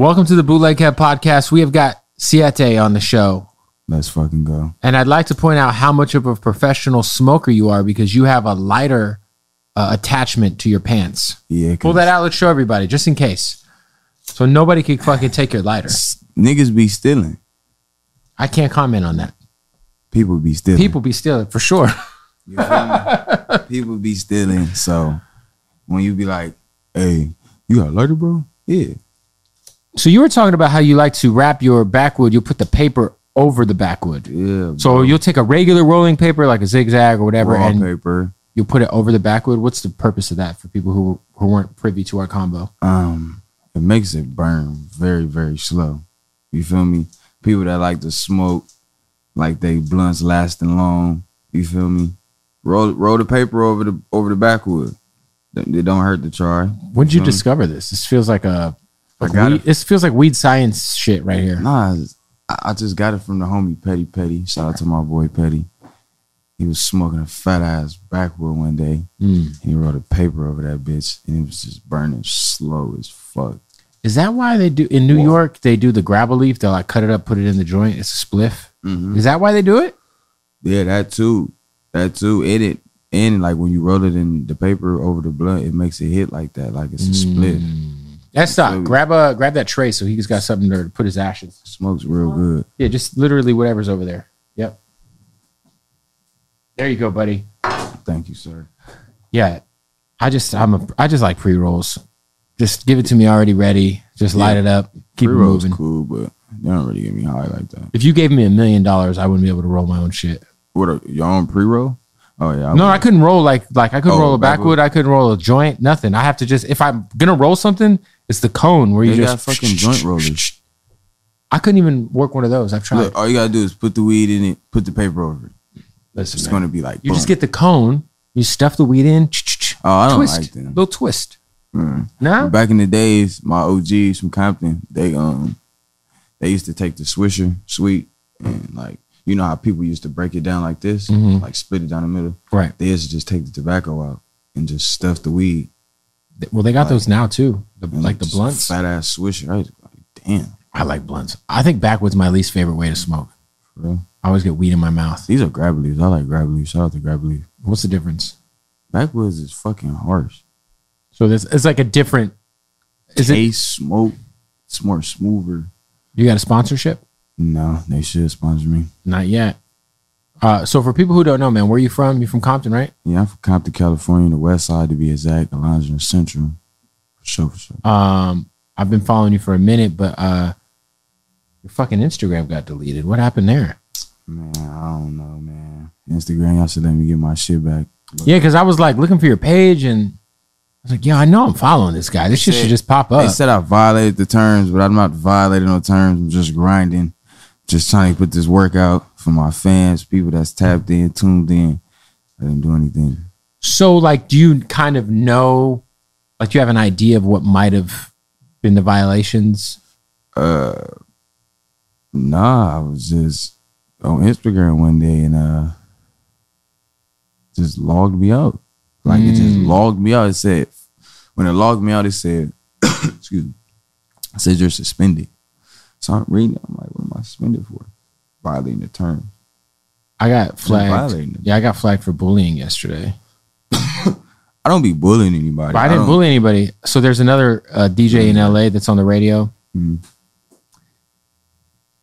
Welcome to the Bootleg Kev Podcast. We have got Siete on the show. Let's fucking go. And I'd like to point out how much of a professional smoker you are because you have a lighter uh, attachment to your pants. Yeah, Pull that out. Let's show everybody, just in case. So nobody can fucking take your lighter. Niggas be stealing. I can't comment on that. People be stealing. People be stealing for sure. You feel me? People be stealing. So when you be like, hey, you got a lighter, bro? Yeah. So you were talking about how you like to wrap your backwood. You put the paper over the backwood. Yeah. So bro. you'll take a regular rolling paper, like a zigzag or whatever, raw and paper. you'll put it over the backwood. What's the purpose of that for people who who weren't privy to our combo? Um, it makes it burn very, very slow. You feel me? People that like to smoke, like they blunts lasting long. You feel me? Roll roll the paper over the over the backwood. It don't hurt the char. When did you me? discover this? This feels like a. I got weed, it. This feels like weed science shit right here. Nah, I just got it from the homie Petty Petty. Shout out to my boy Petty. He was smoking a fat ass backwood one day. Mm. He wrote a paper over that bitch, and it was just burning slow as fuck. Is that why they do in New York? They do the grabba leaf. They'll like cut it up, put it in the joint. It's a spliff. Mhm. Is that why they do it? Yeah, that too. That too. And it and like when you roll it in the paper over the blunt, it makes it hit like that, like it's a split. That's not So- grab a grab that tray so he's got something there to put his ashes. Smokes real good. Yeah, just literally whatever's over there. Yep. There you go, buddy. Thank you, sir. Yeah, I just I'm a I just like pre rolls. Just give it to me already ready. Just light it up. Keep it Pre-roll's moving. cool, but they don't really get me high like that. If you gave me a million dollars, I wouldn't be able to roll my own shit. What are your own pre roll? Oh yeah. No, I couldn't roll like like I couldn't Oh, roll a backwood. backwood. I couldn't roll a joint. Nothing. I have to just if I'm gonna roll something, it's the cone where you They just got fucking joint rollers. I couldn't even work one of those. I've tried. Look, all you gotta do is put the weed in it, put the paper over it. Listen, It's man. gonna be like you just get the cone. You stuff the weed in. Oh, I don't twist. like them. Little twist. Mm. No. Back in the days, my OGs from Compton, they um they used to take the Swisher sweet and like you know how people used to break it down like this, Mhm. like split it down the middle. Right. They used to just take the tobacco out and just stuff the weed. Well, they got those now too. The, like the blunts. Fat ass Swisher. I was like, damn, I like blunts. I think backwood's my least favorite way to smoke. for real. I always get weed in my mouth. These are grab leaves. I like grab leaves. Shout out to grab leaf. What's the difference? Backwoods is fucking harsh. So this it's like a different. Is it smoke, it's more smoother. you got a sponsorship? No, they should sponsor me. Not yet. Uh, so for people who don't know, man, where are you from? You from Compton, right? Yeah, I'm from Compton, California, the west side to be exact, Alondra Central. For sure, for sure. Um, I've been following you for a minute, but uh, your fucking Instagram got deleted. What happened there? Man, I don't know, man. Instagram, y'all should let me get my shit back. Yeah, because I was like looking for your page, and I was like, yeah, I know I'm following this guy. This shit should just pop up. They said I violated the terms, but I'm not violating no terms. I'm just grinding, just trying to put this work out for my fans, people that's tapped in, tuned in. I didn't do anything. So, like, do you kind of know, like, you have an idea of what might have been the violations? Uh, nah, I was just on Instagram one day and uh, just logged me out. Like it just Mm. logged me out. It said when it logged me out, it said, excuse me, it said you're suspended. So I'm reading. I'm like, what am I suspended for? Violating the terms. I got flagged. Yeah, I got flagged for bullying yesterday. I don't be bullying anybody. But I didn't bully anybody. So there's another uh, DJ in LA that's on the radio. Mhm.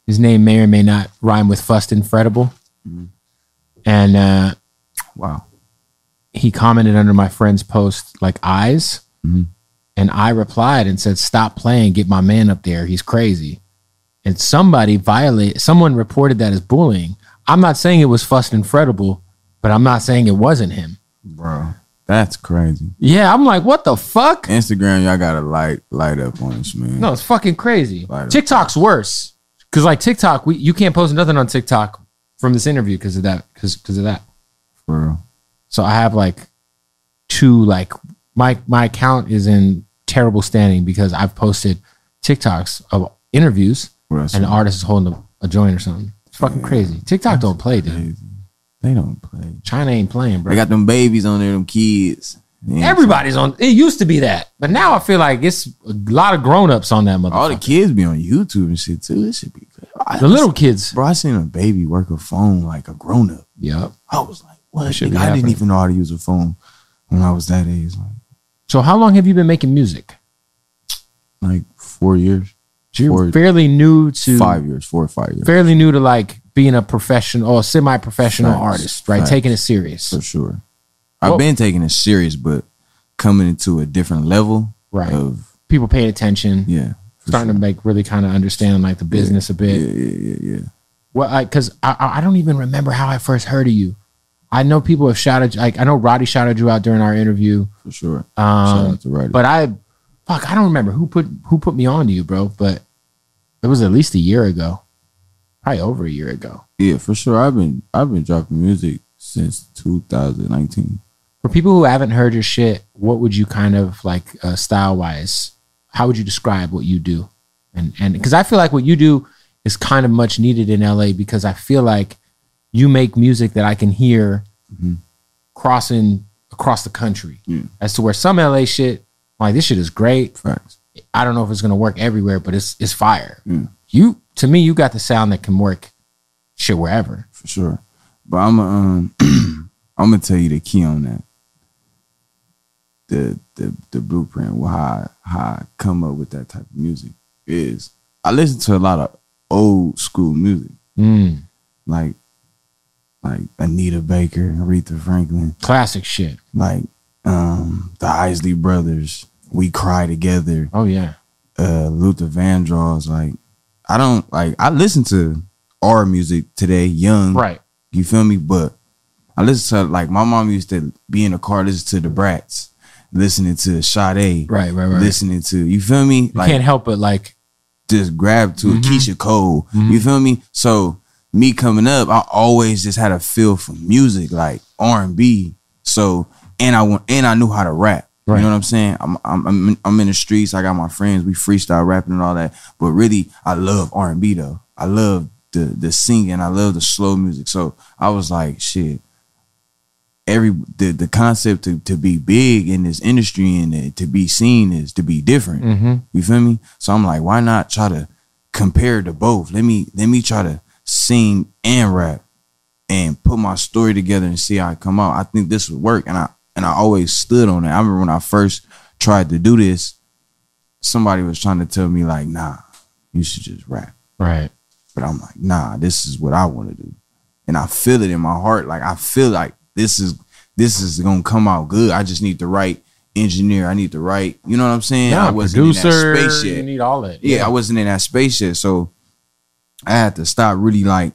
His name may or may not rhyme with fussed and frettable. And uh, Wow. he commented under my friend's post like eyes. Mhm. And I replied and said, Stop playing, get my man up there. He's crazy. And somebody violated someone reported that as bullying. I'm not saying it was fussed and frettable, but I'm not saying it wasn't him. Bro, that's crazy. Yeah, I'm like, what the fuck? Instagram, y'all gotta light light up on this, man. No, it's fucking crazy. Right. TikTok's worse because like TikTok, we you can't post nothing on TikTok from this interview because of that. Because because of that. For real. So I have like two like my my account is in terrible standing because I've posted TikToks of interviews What else? and the artist is holding a, a joint or something. It's fucking crazy. TikTok don't play, dude. Crazy. They don't play. China ain't playing, bro. They got them babies on there, them kids. Yeah. Everybody's on. It used to be that, but now I feel like it's a lot of grown ups on that motherfucker. All the kids be on YouTube and shit too. This should be good. I- the little kids. bro, I seen a baby work a phone like a grown up. Yep. I was like, what? should Nigga, I didn't even know how to use a phone when I was that age. Like, So how long have you been making music? like four years, So you're fairly new to five years, four or five years fairly new to like being a professional or semi-professional Facts. artist, right? Facts. Taking it serious, for sure. I've Well- been taking it serious, but coming into a different level Right. of People paying attention, yeah, starting to make really kind of understand like the business a bit. yeah, yeah, yeah. Well, because I, I I don't even remember how I first heard of you. I know people have shouted like I know Roddy shouted you out during our interview. for sure. Shout Um, out to Roddy. but I fuck I don't remember who put who put me on to you, bro. But it was at least a year ago, probably over a year ago. yeah, for sure. I've been I've been dropping music since 2019. For people who haven't heard your shit, what would you kind of like uh, style wise? How would you describe what you do? And and because I feel like what you do is kind of much needed in LA because I feel like you make music that I can hear crossing across the country. Yeah. As to where some LA shit, like this shit is great. Facts. I don't know if it's gonna work everywhere, but it's it's fire. Yeah. You to me, you got the sound that can work shit wherever. for sure. But I'm um I'm gonna tell you the key on that. The the the blueprint, how I, how I come up with that type of music is I listen to a lot of old school music, Mm, like like Anita Baker, Aretha Franklin, classic shit. like um the Isley Brothers, We Cry Together, Oh yeah. uh Luther Vandross. Like I don't like I listen to our music today, young, Right. you feel me? But I listen to like my mom used to be in the car, listen to the Brats, listening to Sade, Right, right, right. listening to you feel me? You Like can't help but like just grab to Mhm. a Keyshia Cole. You feel me? So me coming up, I always just had a feel for music, like R and B. So and I want and I knew how to rap. Right. You know what I'm saying? I'm I'm I'm in, I'm in the streets. I got my friends. We freestyle rapping and all that. But really, I love R and B though. I love the the singing. I love the slow music. So I was like, shit. Every the the concept to, to be big in this industry and to- to be seen is to be different. mhm. You feel me? So I'm like, why not try to compare to both? Let me let me try to sing and rap and put my story together and see how it come out. I think this would work. And I and I always stood on it. I remember when I first tried to do this, somebody was trying to tell me, like, nah, you should just rap. right. But I'm like, nah, this is what I want to do. And I feel it in my heart. Like I feel like this is this is gonna come out good. I just need the right engineer. I need the right, you know what I'm saying? Yeah, I wasn't producer. in that space yet You need all that. yeah, I wasn't in that space yet. So I had to stop really like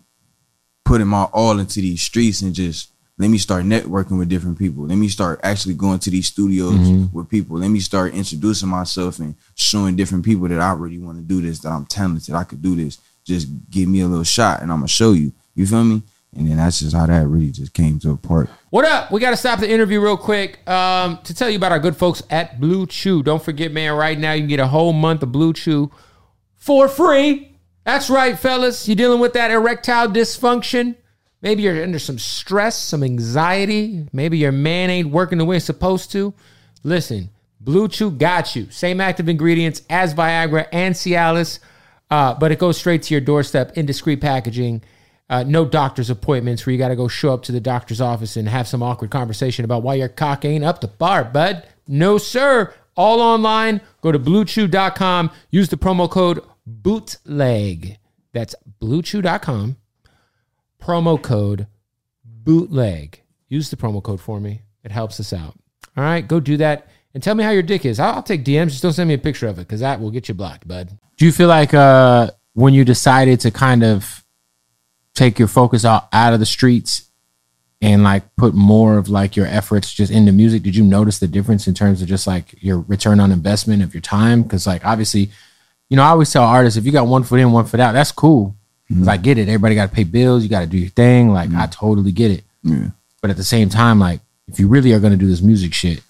putting my all into these streets and just let me start networking with different people. Let me start actually going to these studios Mhm. with people. Let me start introducing myself and showing different people that I really want to do this, that I'm talented, I could do this. Just give me a little shot and I'm gonna show you. You feel me? And then that's just how that really just came to a part. What up? We got to stop the interview real quick um, to tell you about our good folks at Blue Chew. Don't forget, man, right now you can get a whole month of Blue Chew for free. That's right, fellas. You're dealing with that erectile dysfunction. Maybe you're under some stress, some anxiety. Maybe your man ain't working the way it's supposed to. Listen, Blue Chew got you. Same active ingredients as Viagra and Cialis, uh, but it goes straight to your doorstep in discreet packaging. Uh, no doctor's appointments where you got to go show up to the doctor's office and have some awkward conversation about why your cock ain't up to bar, bud. No, sir. All online. Go to bluechew.com. Use the promo code bootleg. That's bluechew.com. Promo code bootleg. Use the promo code for me. It helps us out. All right, go do that and tell me how your dick is. I'll, take DMs. Just don't send me a picture of it because that will get you blocked, bud. Do you feel like uh, when you decided to kind of take your focus out out of the streets and like put more of like your efforts just into music, did you notice the difference in terms of just like your return on investment of your time? Because like obviously, you know, I always tell artists if you got one foot in, one foot out, that's cool. Because I get it. Everybody got to pay bills. You got to do your thing. Like I mm-hmm. totally get it. Yeah. But at the same time, like if you really are gonna do this music shit,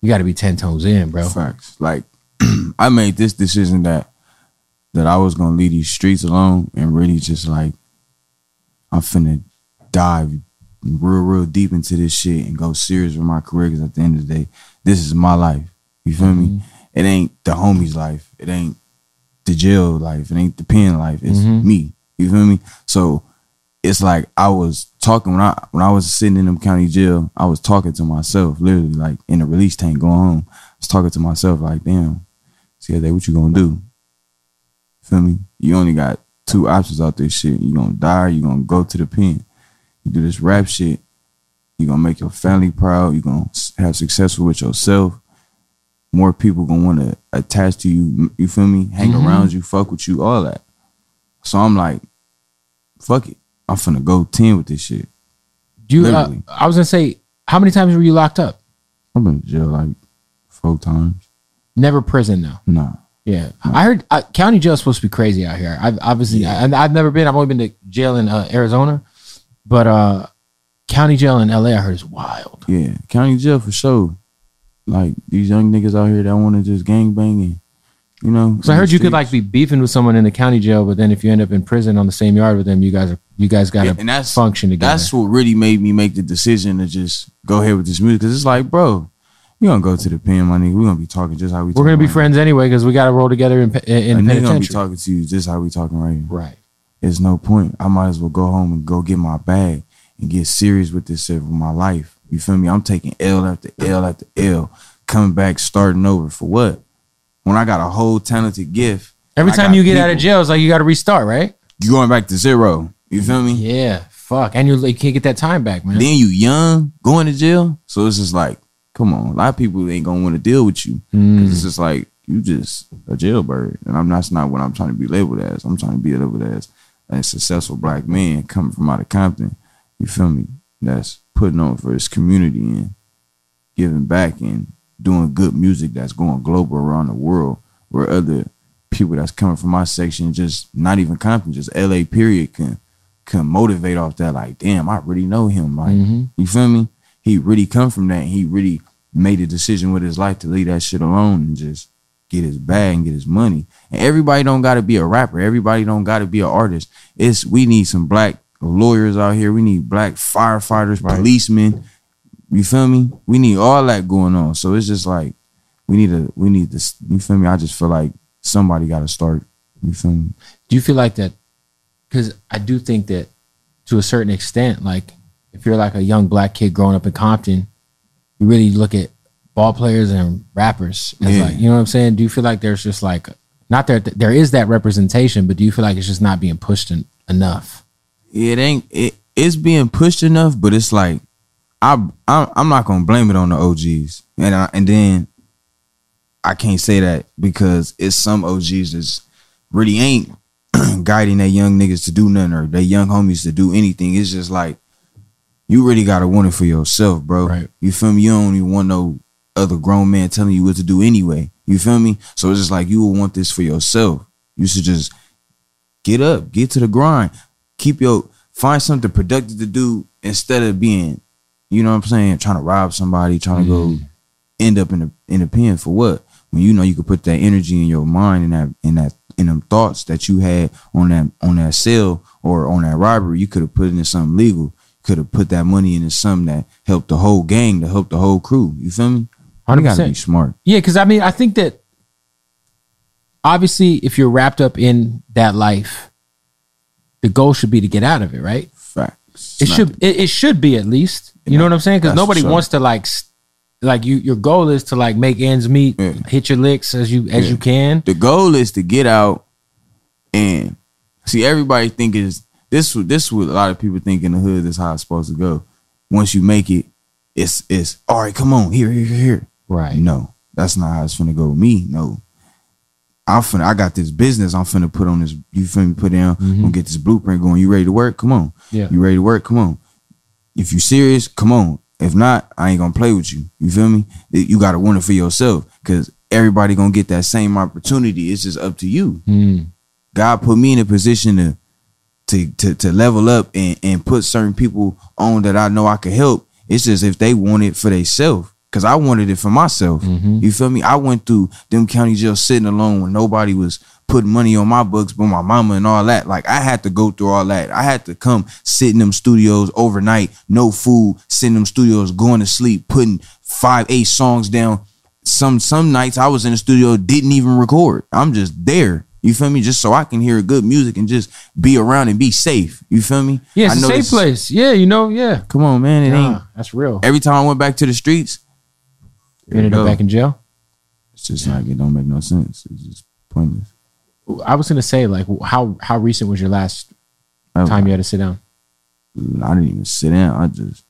you got to be ten toes in, bro. Facts. Like I made this decision that that I was gonna leave these streets alone and really just like I'm finna dive real, real deep into this shit and go serious with my career. Because at the end of the day, this is my life. You feel me? Mm-hmm. It ain't the homie's life. It ain't the jail life. It ain't the pen life. It's mm-hmm. me. You feel me? So it's like I was talking when I when I was sitting in them county jail. I was talking to myself, literally, like in the release tank going home. I was talking to myself, like, damn, Siete, what you gonna do? Feel me? You only got two options out this shit. You gonna die you gonna go to the pen. You do this rap shit, you gonna make your family proud, you gonna have successful with yourself. More people gonna wanna attach to you, you feel me? Hang mm-hmm. around you, fuck with you, all that. So I'm like, fuck it. I'm finna go 10 with this shit. Do you? Uh, Literally. I was gonna say, how many times were you locked up? I've been to jail like four times. Never prison though. Nah. Yeah, I heard uh, county jail is supposed to be crazy out here. I've obviously, I, I've never been. I've only been to jail in uh, Arizona, but uh, county jail in LA, I heard is wild. Yeah. County jail for sure. Like these young niggas out here that wanna just gang banging. You know? So I heard you could like be beefing with someone in the county jail, but then if you end up in prison on the same yard with them, you guys are you guys got to Yeah, and that's function together. That's what really made me make the decision to just go ahead with this music. Cause it's like, bro, we gonna go to the pen, my nigga. We gonna be talking just how we. We're gonna be talking friends anyway because we got to roll together in, in now. A nigga gonna be talking to you just how we talking right here. Right. There's no point. I might as well go home and go get my bag and get serious with this shit for my life. You feel me? I'm taking L after L after L, coming back, starting over for what? When I got a whole talented gift. Every time you get out of jail, it's like you got to restart, right? you going back to zero. You feel me? Yeah. Fuck. And you you can't get that time back, man. Then you young, going to jail. So it's just like, come on. A lot of people ain't gonna want to deal with you. Mm. It's just like you just a jailbird. And I'm that's not what I'm trying to be labeled as. I'm trying to be labeled as a successful black man coming from out of Compton. You feel me? That's putting on for his community and giving back and doing good music that's going global around the world where other people that's coming from my section, just not even Compton, just LA period can can motivate off that. Like, damn, I really know him. Like, mm-hmm. you feel me? He really come from that. And he really made a decision with his life to leave that shit alone and just get his bag and get his money. And everybody don't got to be a rapper. Everybody don't got to be an artist. It's we need some black lawyers out here. We need black firefighters, policemen. You feel me? We need all that going on. So it's just like we need to we need this. You feel me? I just feel like somebody got to start. You feel me? do you feel like that because i do think that to a certain extent like if you're like a young black kid growing up in compton you really look at ball players and rappers as Yeah. like you know what i'm saying do you feel like there's just like not that there is that representation but do you feel like it's just not being pushed en- enough it ain't it, it's being pushed enough, but it's like I, I I'm not gonna blame it on the OGs, and I, and then I can't say that because it's some OGs that's really ain't guiding their young niggas to do nothing or their young homies to do anything. It's just like you really gotta want it for yourself, bro. Right. You feel me? You don't even want no other grown man telling you what to do anyway. You feel me? So it's just like you will want this for yourself. You should just get up, get to the grind. Keep your find something productive to do instead of being, you know what I'm saying, trying to rob somebody, trying to Mm. go end up in the in the pen for what? When you know you could put that energy in your mind and that in that in them thoughts that you had on that on that sale or on that robbery, you could have put it into something legal. Could have put that money into something that helped the whole gang, to help the whole crew. You feel me? Hundred You gotta be smart. Yeah, because I mean, I think that obviously, if you're wrapped up in that life, the goal should be to get out of it, right? It Not should. It, it should be at least. You know what I'm saying? Because nobody sure. wants to like, like you. Your goal is to like make ends meet, Yeah. hit your licks as you as Yeah. you can. the goal is to get out and see everybody think is this what this what a lot of people think in the hood is how it's supposed to go. Once you make it, it's it's all right, come on, here, here, here, here. Right. No, that's not how it's gonna go with me. No. I'm finna I got this business I'm finna put on this, you feel me, put down, I'm gonna get this blueprint going. You ready to work? Come on. Yeah. You ready to work? Come on. If you serious, come on. If not, I ain't gonna play with you. You feel me? You gotta want it for yourself. Cause everybody gonna get that same opportunity. It's just up to you. Mm. God put me in a position to to to, to level up and, and put certain people on that I know I could help. It's just if they want it for themselves. Cause I wanted it for myself. Mm-hmm. You feel me? I went through them county jails sitting alone when nobody was putting money on my books, but my mama and all that. Like I had to go through all that. I had to come sit in them studios overnight, no food, sit in them studios, going to sleep, putting five, eight songs down. Some some nights I was in the studio, didn't even record. I'm just there. You feel me? Just so I can hear good music and just be around and be safe. You feel me? Yeah, I it's a know safe this- place. Yeah, you know. Yeah. Come on, man. It ain't Nah, that's real. every time I went back to the streets, You ended up back in jail. it's just like it don't make no sense. It's just pointless. I was gonna say like, how how recent was your last I, time you had to sit down? I didn't even sit down. I just,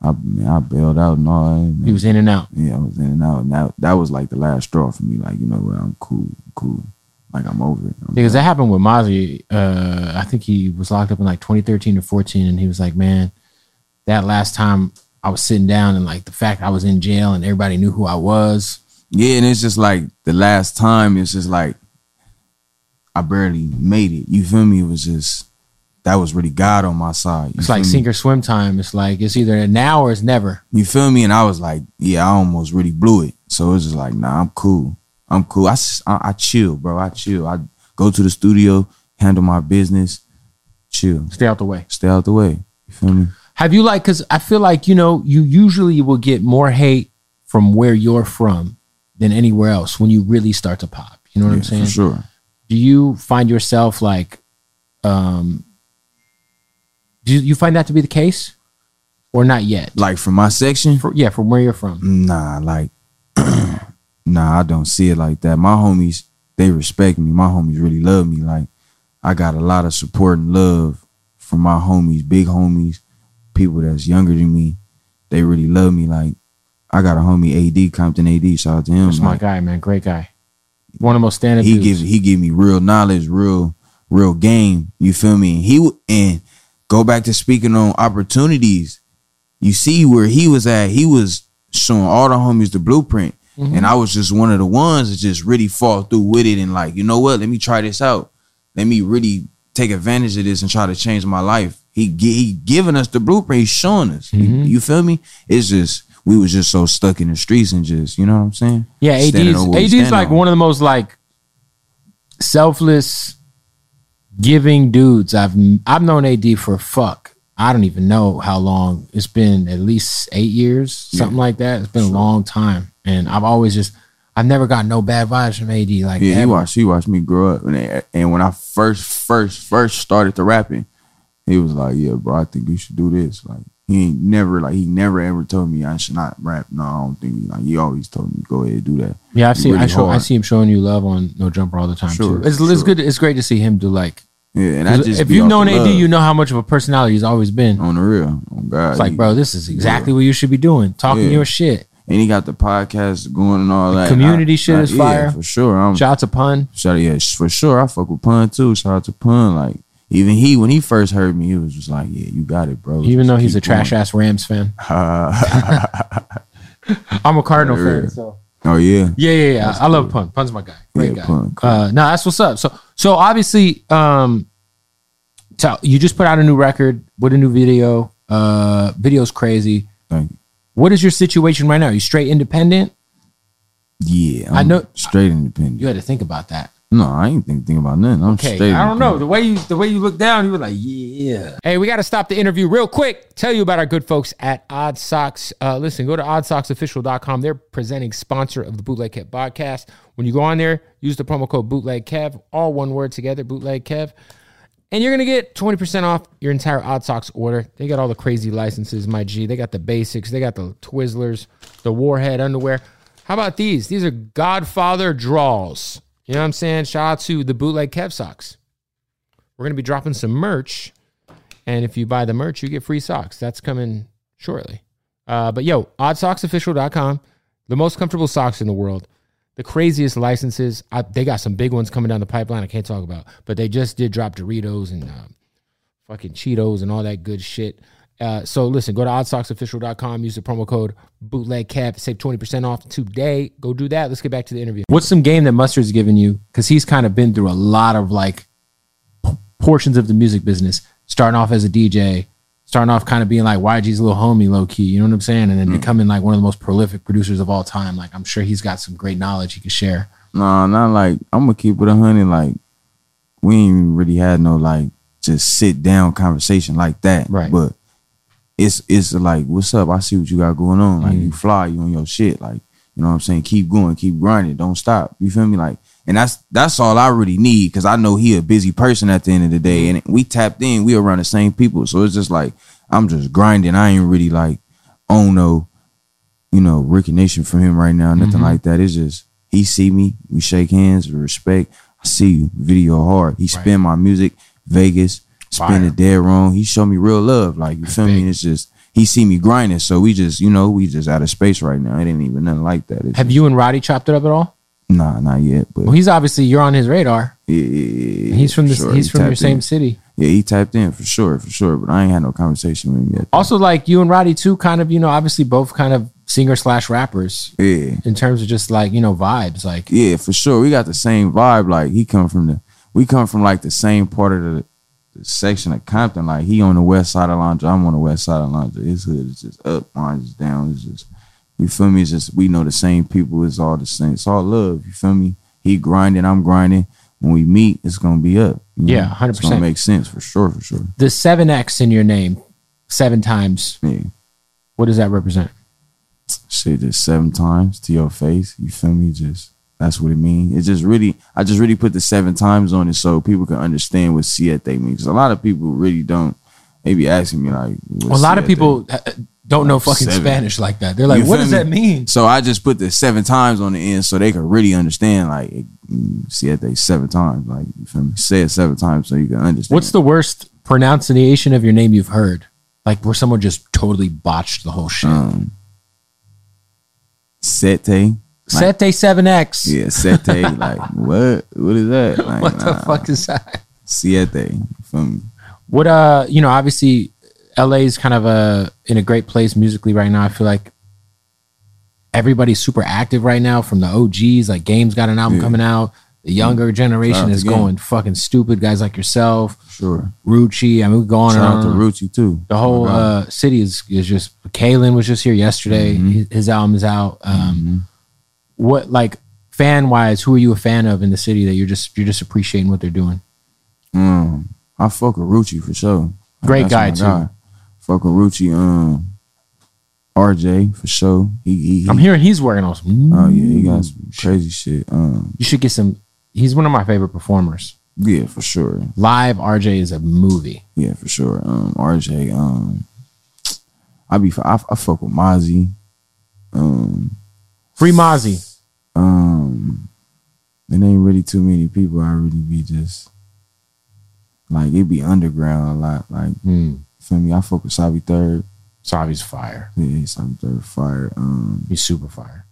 I man, I bailed out and all that. He was in and out. yeah, I was in and out. And that that was like the last straw for me. Like you know what, I'm cool, cool. Like I'm over it. I'm Because that happened with Mozzy. Uh, I think he was locked up in like 2013 or 14, and he was like, "Man, that last time I was sitting down, and like the fact I was in jail and everybody knew who I was. Yeah, and it's just like the last time, it's just like I barely made it. You feel me? It was just that was really God on my side. You It's like me? sink or swim time. It's like it's either now or it's never. You feel me? And I was like, yeah, I almost really blew it. So it's just like, nah, I'm cool. I'm cool. I I chill, bro. I chill. I go to the studio, handle my business, chill, Stay out the way." stay out the way. You feel me? Have you like? Because I feel like you know you usually will get more hate from where you're from than anywhere else when you really start to pop. You know what I'm saying? For sure. do you find yourself like um do you, you find that to be the case or not yet Like from my section, For- yeah from where you're from nah, like, nah, I don't see it like that. My homies, they respect me. My homies really love me. Like, I got a lot of support and love from my homies, big homies, people that's younger than me. They really love me. Like, I got a homie, AD, Compton AD. Shout out to him. that's my guy man great guy one of the most standing he dudes. give he give me real knowledge, real real game. You feel me? And he and go back to speaking on opportunities. You see where he was at. He was showing all the homies the blueprint, Mm-hmm. and I was just one of the ones that just really fall through with it and like, you know what? Let me try this out. Let me really take advantage of this and try to change my life. He he giving us the blueprint. He's showing us. You- Mm-hmm. You, feel me? It's just we was just so stuck in the streets and just you know what I'm saying? yeah AD's, on what we AD's like on. one of the most like selfless giving dudes I've I've known AD for fuck I don't even know how long it's been at least eight years something like that it's been a long time and I've always just I've never got no bad vibes from AD like Yeah, he watched he watched me grow up, and and when I first first first started to rapping, he was like, "Yeah, bro, I think you should do this." Like he ain't never like he never ever told me I should not rap. No, I don't think like he always told me go ahead do that. Yeah, I've seen. I, really show, I see him showing you love on No Jumper all the time Sure, too. It's, sure. it's good. It's great to see him do like. Yeah, and I just if you've known AD, love. you know how much of a personality he's always been. on the real, on God, It's like, he- bro, this is exactly what you should be doing. Talking Yeah. your shit. And he got the podcast going and all that. community I- shit I- is yeah, fire. for sure. I'm Shout out to Pun. shout out, yeah, for sure. I fuck with Pun too. Shout out to Pun. Like even he when he first heard me, he was just like, "Yeah, you got it, bro." Even Just though he's a trash ass Rams fan, Uh, I'm a Cardinal Yeah. fan. So oh yeah. yeah, yeah, yeah. That's I love. Pun. Pun's my guy. Great Yeah, guy. Pun, cool. Uh, no, that's what's up. So, so obviously, um, tell you just put out a new record with a new video. Uh, video's crazy. Thank you. What is your situation right now? Are you straight independent? Yeah, I I'm know- straight independent. You had to think about that. No, I ain't think, think about nothing. I'm Okay, straight. I don't know the way you the way you look down. You were like, yeah. Hey, we got to stop the interview real quick. Tell you about our good folks at Oddsox. Uh, listen, go to oddsoxofficial.com. They're presenting sponsor of the Bootleg Kev podcast. When you go on there, use the promo code Bootleg Kev, all one word together, Bootleg Kev, and you're gonna get twenty percent off your entire Oddsox order. They got all the crazy licenses, my G. They got the basics. They got the Twizzlers, the Warhead underwear. How about these? These are Godfather draws. You know what I'm saying? Shout out to the bootleg Kev socks. We're gonna be dropping some merch, and if you buy the merch, you get free socks. That's coming shortly. Uh, but yo, oddsoxofficial.com, the most comfortable socks in the world, the craziest licenses. I, they got some big ones coming down the pipeline. I can't talk about, but they just did drop Doritos and uh, fucking Cheetos and all that good shit. Uh, so listen, go to oddsoxofficial.com, use the promo code bootlegkev, save 20% off today. Go do that. Let's get back to the interview. What's some game that Mustard's given you? Because he's kind of been through a lot of like p- portions of the music business, starting off as a DJ, starting off kind of being like YG's little homie, low key, you know what I'm saying? And then becoming like one of the most prolific producers of all time. Like I'm sure he's got some great knowledge he could share. No, not like I'm gonna keep it a honey. Like we ain't really had no like just sit down conversation like that. Right. But it's it's like, what's up? I see what you got going on. Like Mm. you fly, you on your shit. Like you know what I'm saying. Keep going, keep grinding. Don't stop. You feel me? Like, and that's that's all I really need because I know he a busy person at the end of the day, and we tapped in. We around the same people, so it's just like I'm just grinding. I ain't really like on no, you know, recognition from him right now. Nothing Mm-hmm. like that. It's just he see me, we shake hands, we respect. I see you, video hard. He spin my music, Vegas, spin it dead wrong. He show me real love. Like you feel me? It's just he see me grinding. So we just, you know, we just out of space right now. It ain't even nothing like that. It's Have just- you and Roddy chopped it up at all? Nah, not yet. But Well, he's obviously you're on his radar. yeah, yeah, yeah, He's from the sure. he's He from your tapped same in. city. Yeah, he tapped in for sure, for sure. But I ain't had no conversation with him yet. Also, like you and Roddy too, kind of you know, obviously both kind of singer slash rappers Yeah. in terms of just like you know vibes. Like Yeah, for sure. We got the same vibe. Like he come from the, we come from like the same part of the, the section of Compton. Like he on the west side of Alondra, I'm on the west side of Alondra. His hood is just up, mine is down. It's just, you feel me? It's just we know the same people. It's all the same. It's all love. You feel me? He grinding, I'm grinding. When we meet, it's gonna be up. Yeah, 100%. It's gonna sense for sure, for sure. the seven X in your name, seven times. Yeah. What does that represent? shit just seven times to your face. You feel me? Just that's what it means. It just really, I just really put the seven times on it so people can understand what siete means. 'Cause a lot of people really don't. They be asking me like, a lot of people don't know fucking Seven. Spanish like that. They're like, You what does me? that mean? So I just put the seven times on the end so they can really understand. Like, mm, siete seven times. Like, you feel me? Say it seven times so you can understand. What's the worst pronunciation of your name you've heard? Like where someone just totally botched the whole shit. um, sete? Like, Sete seven X. yeah, sete. like, what? What is that? Like, What the nah, fuck is that? Siete. Me? What uh, you know, obviously LA is kind of a in a great place musically right now. I feel like everybody's super active right now from the OGs, like Game's got an album Yeah. coming out. The younger generation is going fucking stupid. Guys like yourself, Sure. Rucci. I mean, we go on Shout and out to. Rucci too. The whole Oh, uh, city is is just. Kalan was just here yesterday. Mm-hmm. His, his album is out. Um, What like fan wise? Who are you a fan of in the city that you're just you're just appreciating what they're doing? um, I fuck with Rucci for sure. Great guy, too. Fuck with Rucci. Um, RJ for sure. He, he, he I'm hearing he's working on some. Oh yeah, he got some crazy shit. Um, You should get some. He's one of my favorite performers. yeah, for sure. Live RJ is a movie. Yeah, for sure. Um, RJ. Um, I be I, I fuck with Mozzy. Um, Free Mozzy. um, it ain't really too many people. I really be just like it be underground a lot. Like Hmm. Feel me? I fuck with Savi Third. Savi's fire. Yeah, Savi Third fire. Um, He's super fire.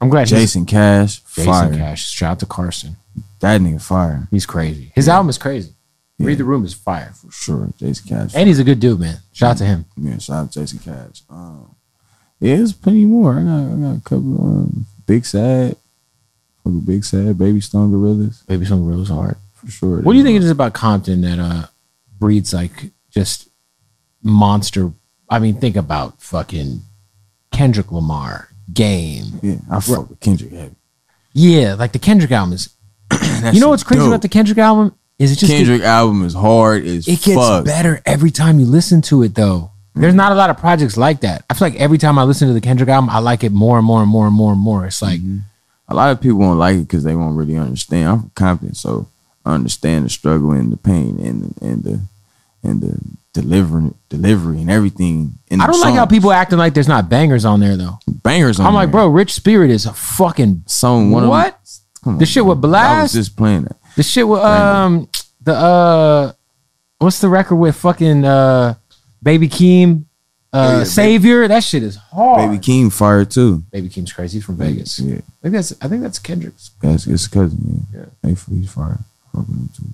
I'm glad he's- Jason Cash Jason fire. Cash. Shout out to Carson. That nigga fire He's crazy. His album is crazy. Yeah. Read the Room is fire. for sure. Jason Cash. And he's a good dude, man. Shout out to him. Yeah, shout out to Jason Cash. Um, yeah, there's plenty more. I got I got a couple. Um, Big Sad, Big Sad, Baby Stone Gorillas Baby Song Rose Hard. for sure. What do you think it is about Compton that uh breeds like just monster. I mean, think about fucking Kendrick Lamar, Game. Yeah, I fuck with Kendrick heavy. Yeah, like the Kendrick album is. You know what's crazy dope. about the Kendrick album is it just Kendrick album is hard as it gets fuck. better every time you listen to it though. There's mm. not a lot of projects like that. I feel like every time I listen to the Kendrick album, I like it more and more and more and more and more. It's like mm-hmm. A lot of people won't like it because they won't really understand. I'm from Compton, so I understand the struggle and the pain and and the and the delivering delivery and everything. In I don't like how people acting like there's not bangers on there though. bangers. On I'm like, there. bro, Rich Spirit is a fucking song one what? Of The shit with bro. I was Blast? just playing that. The shit with um the uh what's the record with fucking uh Baby Keem uh Oh, yeah, Baby- Savior? That shit is hard. Baby Keem fire too. Baby Keem's crazy. He's from Vegas. Yeah, I think that's I think that's Kendrick's. that's his cousin. Yeah, Yeah. Hey, he's fire. Fuck with him too.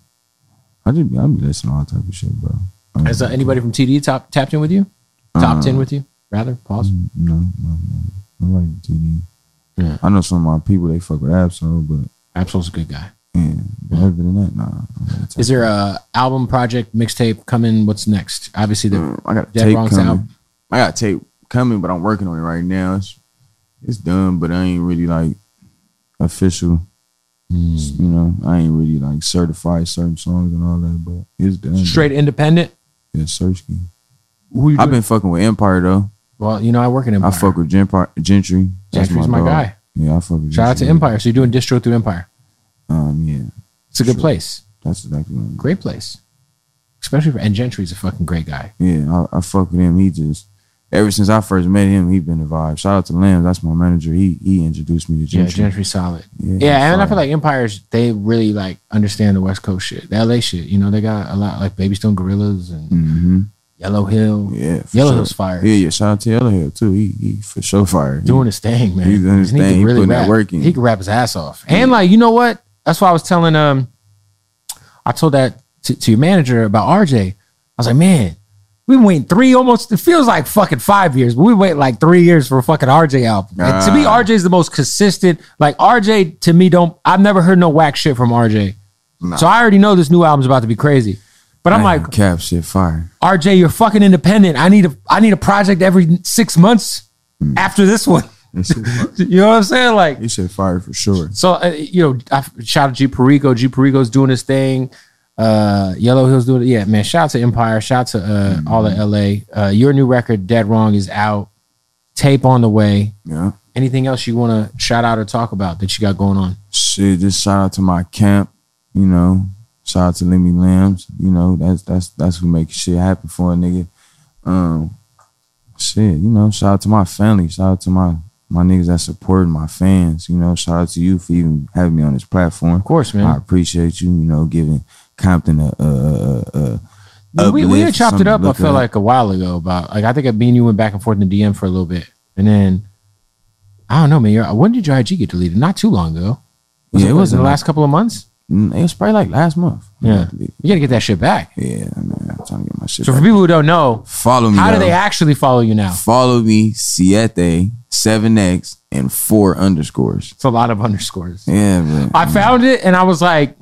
I just I be listening to all type of shit, bro. I Has uh, anybody from TD top tapped in with you? Topped in with you? Rather, pause. No, no, no. I like TD. Yeah. I know some of my people they fuck with Ab-Soul, but Ab-Soul's a good guy. yeah, but other than that, nah. Is there a album project mixtape coming? What's next? Obviously, the Mm, I got a Dead Wrong's coming. out. I got tape coming, but I'm working on it right now. It's it's done, but I ain't really like official. Hmm. You know, I ain't really like certified certain songs and all that, but it's done. straight independent. yeah, Searchkey. Who you I've doing? been fucking with Empire though. well, you know, I work in Empire. I fuck with Gentry. Gentry. That's Gentry's my guy. Yeah, I fuck with. Shout out to Empire. So you're doing distro through Empire. Um, yeah, It's a good Sure. place. that's exactly what. I'm Great place. Especially for and Gentry's a fucking great guy. Yeah, I, I fuck with him. He just ever since I first met him, he been a vibe. Shout out to Lambs, that's my manager. He he introduced me to Gentry. Yeah, Gentry. Solid. Yeah, Yeah, and I feel like Empires they really like understand the West Coast shit, the LA shit. You know, they got a lot like Baby Stone Gorillas and hmm Yellow Hill. Yeah, Yellow sure. Hill's fire. Yeah, yeah. Shout out to Yellow Hill too. He he for sure fire. doing his thing, man. He's doing his And he thing. He really putting that work in. He can rap his ass off. And like, you know what? That's why I was telling um, I told that to, to your manager about RJ. I was like, man, we've been waiting three almost. It feels like fucking five years, but we wait like three years for a fucking RJ album. And to me, Ah. RJ is the most consistent. Like RJ, to me, don't. I've never heard no whack shit from RJ. So I already know this new album's about to be crazy. But I'm like, cap shit fire. RJ, you're fucking independent. I need a I need a project every six months Hmm. after this one. That shit fire. You know what I'm saying? Like, you said fire for sure. so uh, you know, I shout out G Perico. G Perico's doing his thing. Uh, Yellow Hill's do it. Yeah, man. Shout out to Empire. Shout out to uh, Mm-hmm. all of LA. Uh, your new record, Dead Wrong, is out. Tape on the way. Yeah. Anything else you want to shout out or talk about that you got going on? Shit, just shout out to my camp, you know. Shout out to Lemmy Lambs, you know, that's that's that's who make shit happen for a nigga. Um shit, you know, shout out to my family, shout out to my my niggas that supported my fans, you know, shout out to you for even having me on this platform. Of course, man. I appreciate you, you know, giving Compton a a a, a we we had chopped it up. I feel like a while ago about like I think me and you went back and forth in the DM for a little bit, and then I don't know, man. When did your IG get deleted? Not too long ago. Was Yeah, it, it was in the last couple of months. Mm, it was probably like last month. Yeah, you got to get that shit back. Yeah, man, I'm trying to get my shit So for people who don't know, Follow me. how do they actually follow you now? Follow me, Siete, 7X, and four underscores. It's a lot of underscores. Yeah, man. I found it and I was like,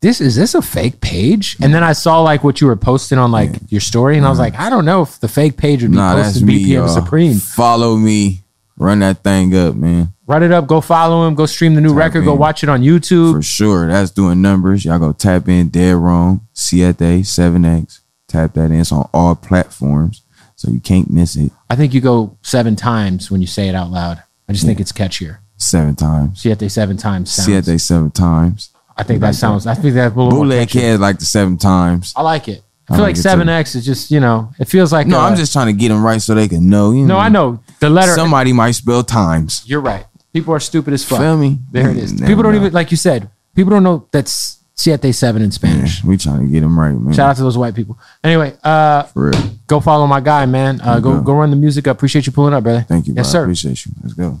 "This is this a fake page?" And then I saw like what you were posting on like your story, and I was like, "I don't know if the fake page would be Nah, that's posted me, BPM y'all. Supreme." Follow me. Run that thing up, man. Run it up, go follow him, go stream the new record, go in. watch it on YouTube. For sure. That's doing numbers. Y'all go tap in Dead Wrong, Siete, 7X. Tap that in. It's on all platforms. So you can't miss it I think you go seven times when you say it out loud. I just think it's catchier. seven times. Siete seven times sounds. Siete seven times. I think that sounds. I think that's a little Bootleg. Head like the seven times. I like it. I I feel like like seven X is just you know. It feels like No, I'm just trying to get them right so they can know. You no. know, I know the letter. Somebody might spell times. You're right. People are stupid as fuck. Feel me? There it is. Never people don't know. even like you said. People don't know that's siete seven in Spanish. We trying to get them right, man. Shout out to those white people. Anyway, uh, go follow my guy, man. Uh, go go run the music up. Appreciate you pulling up, brother. Thank you, bro. Yes, I sir. appreciate you. Let's go.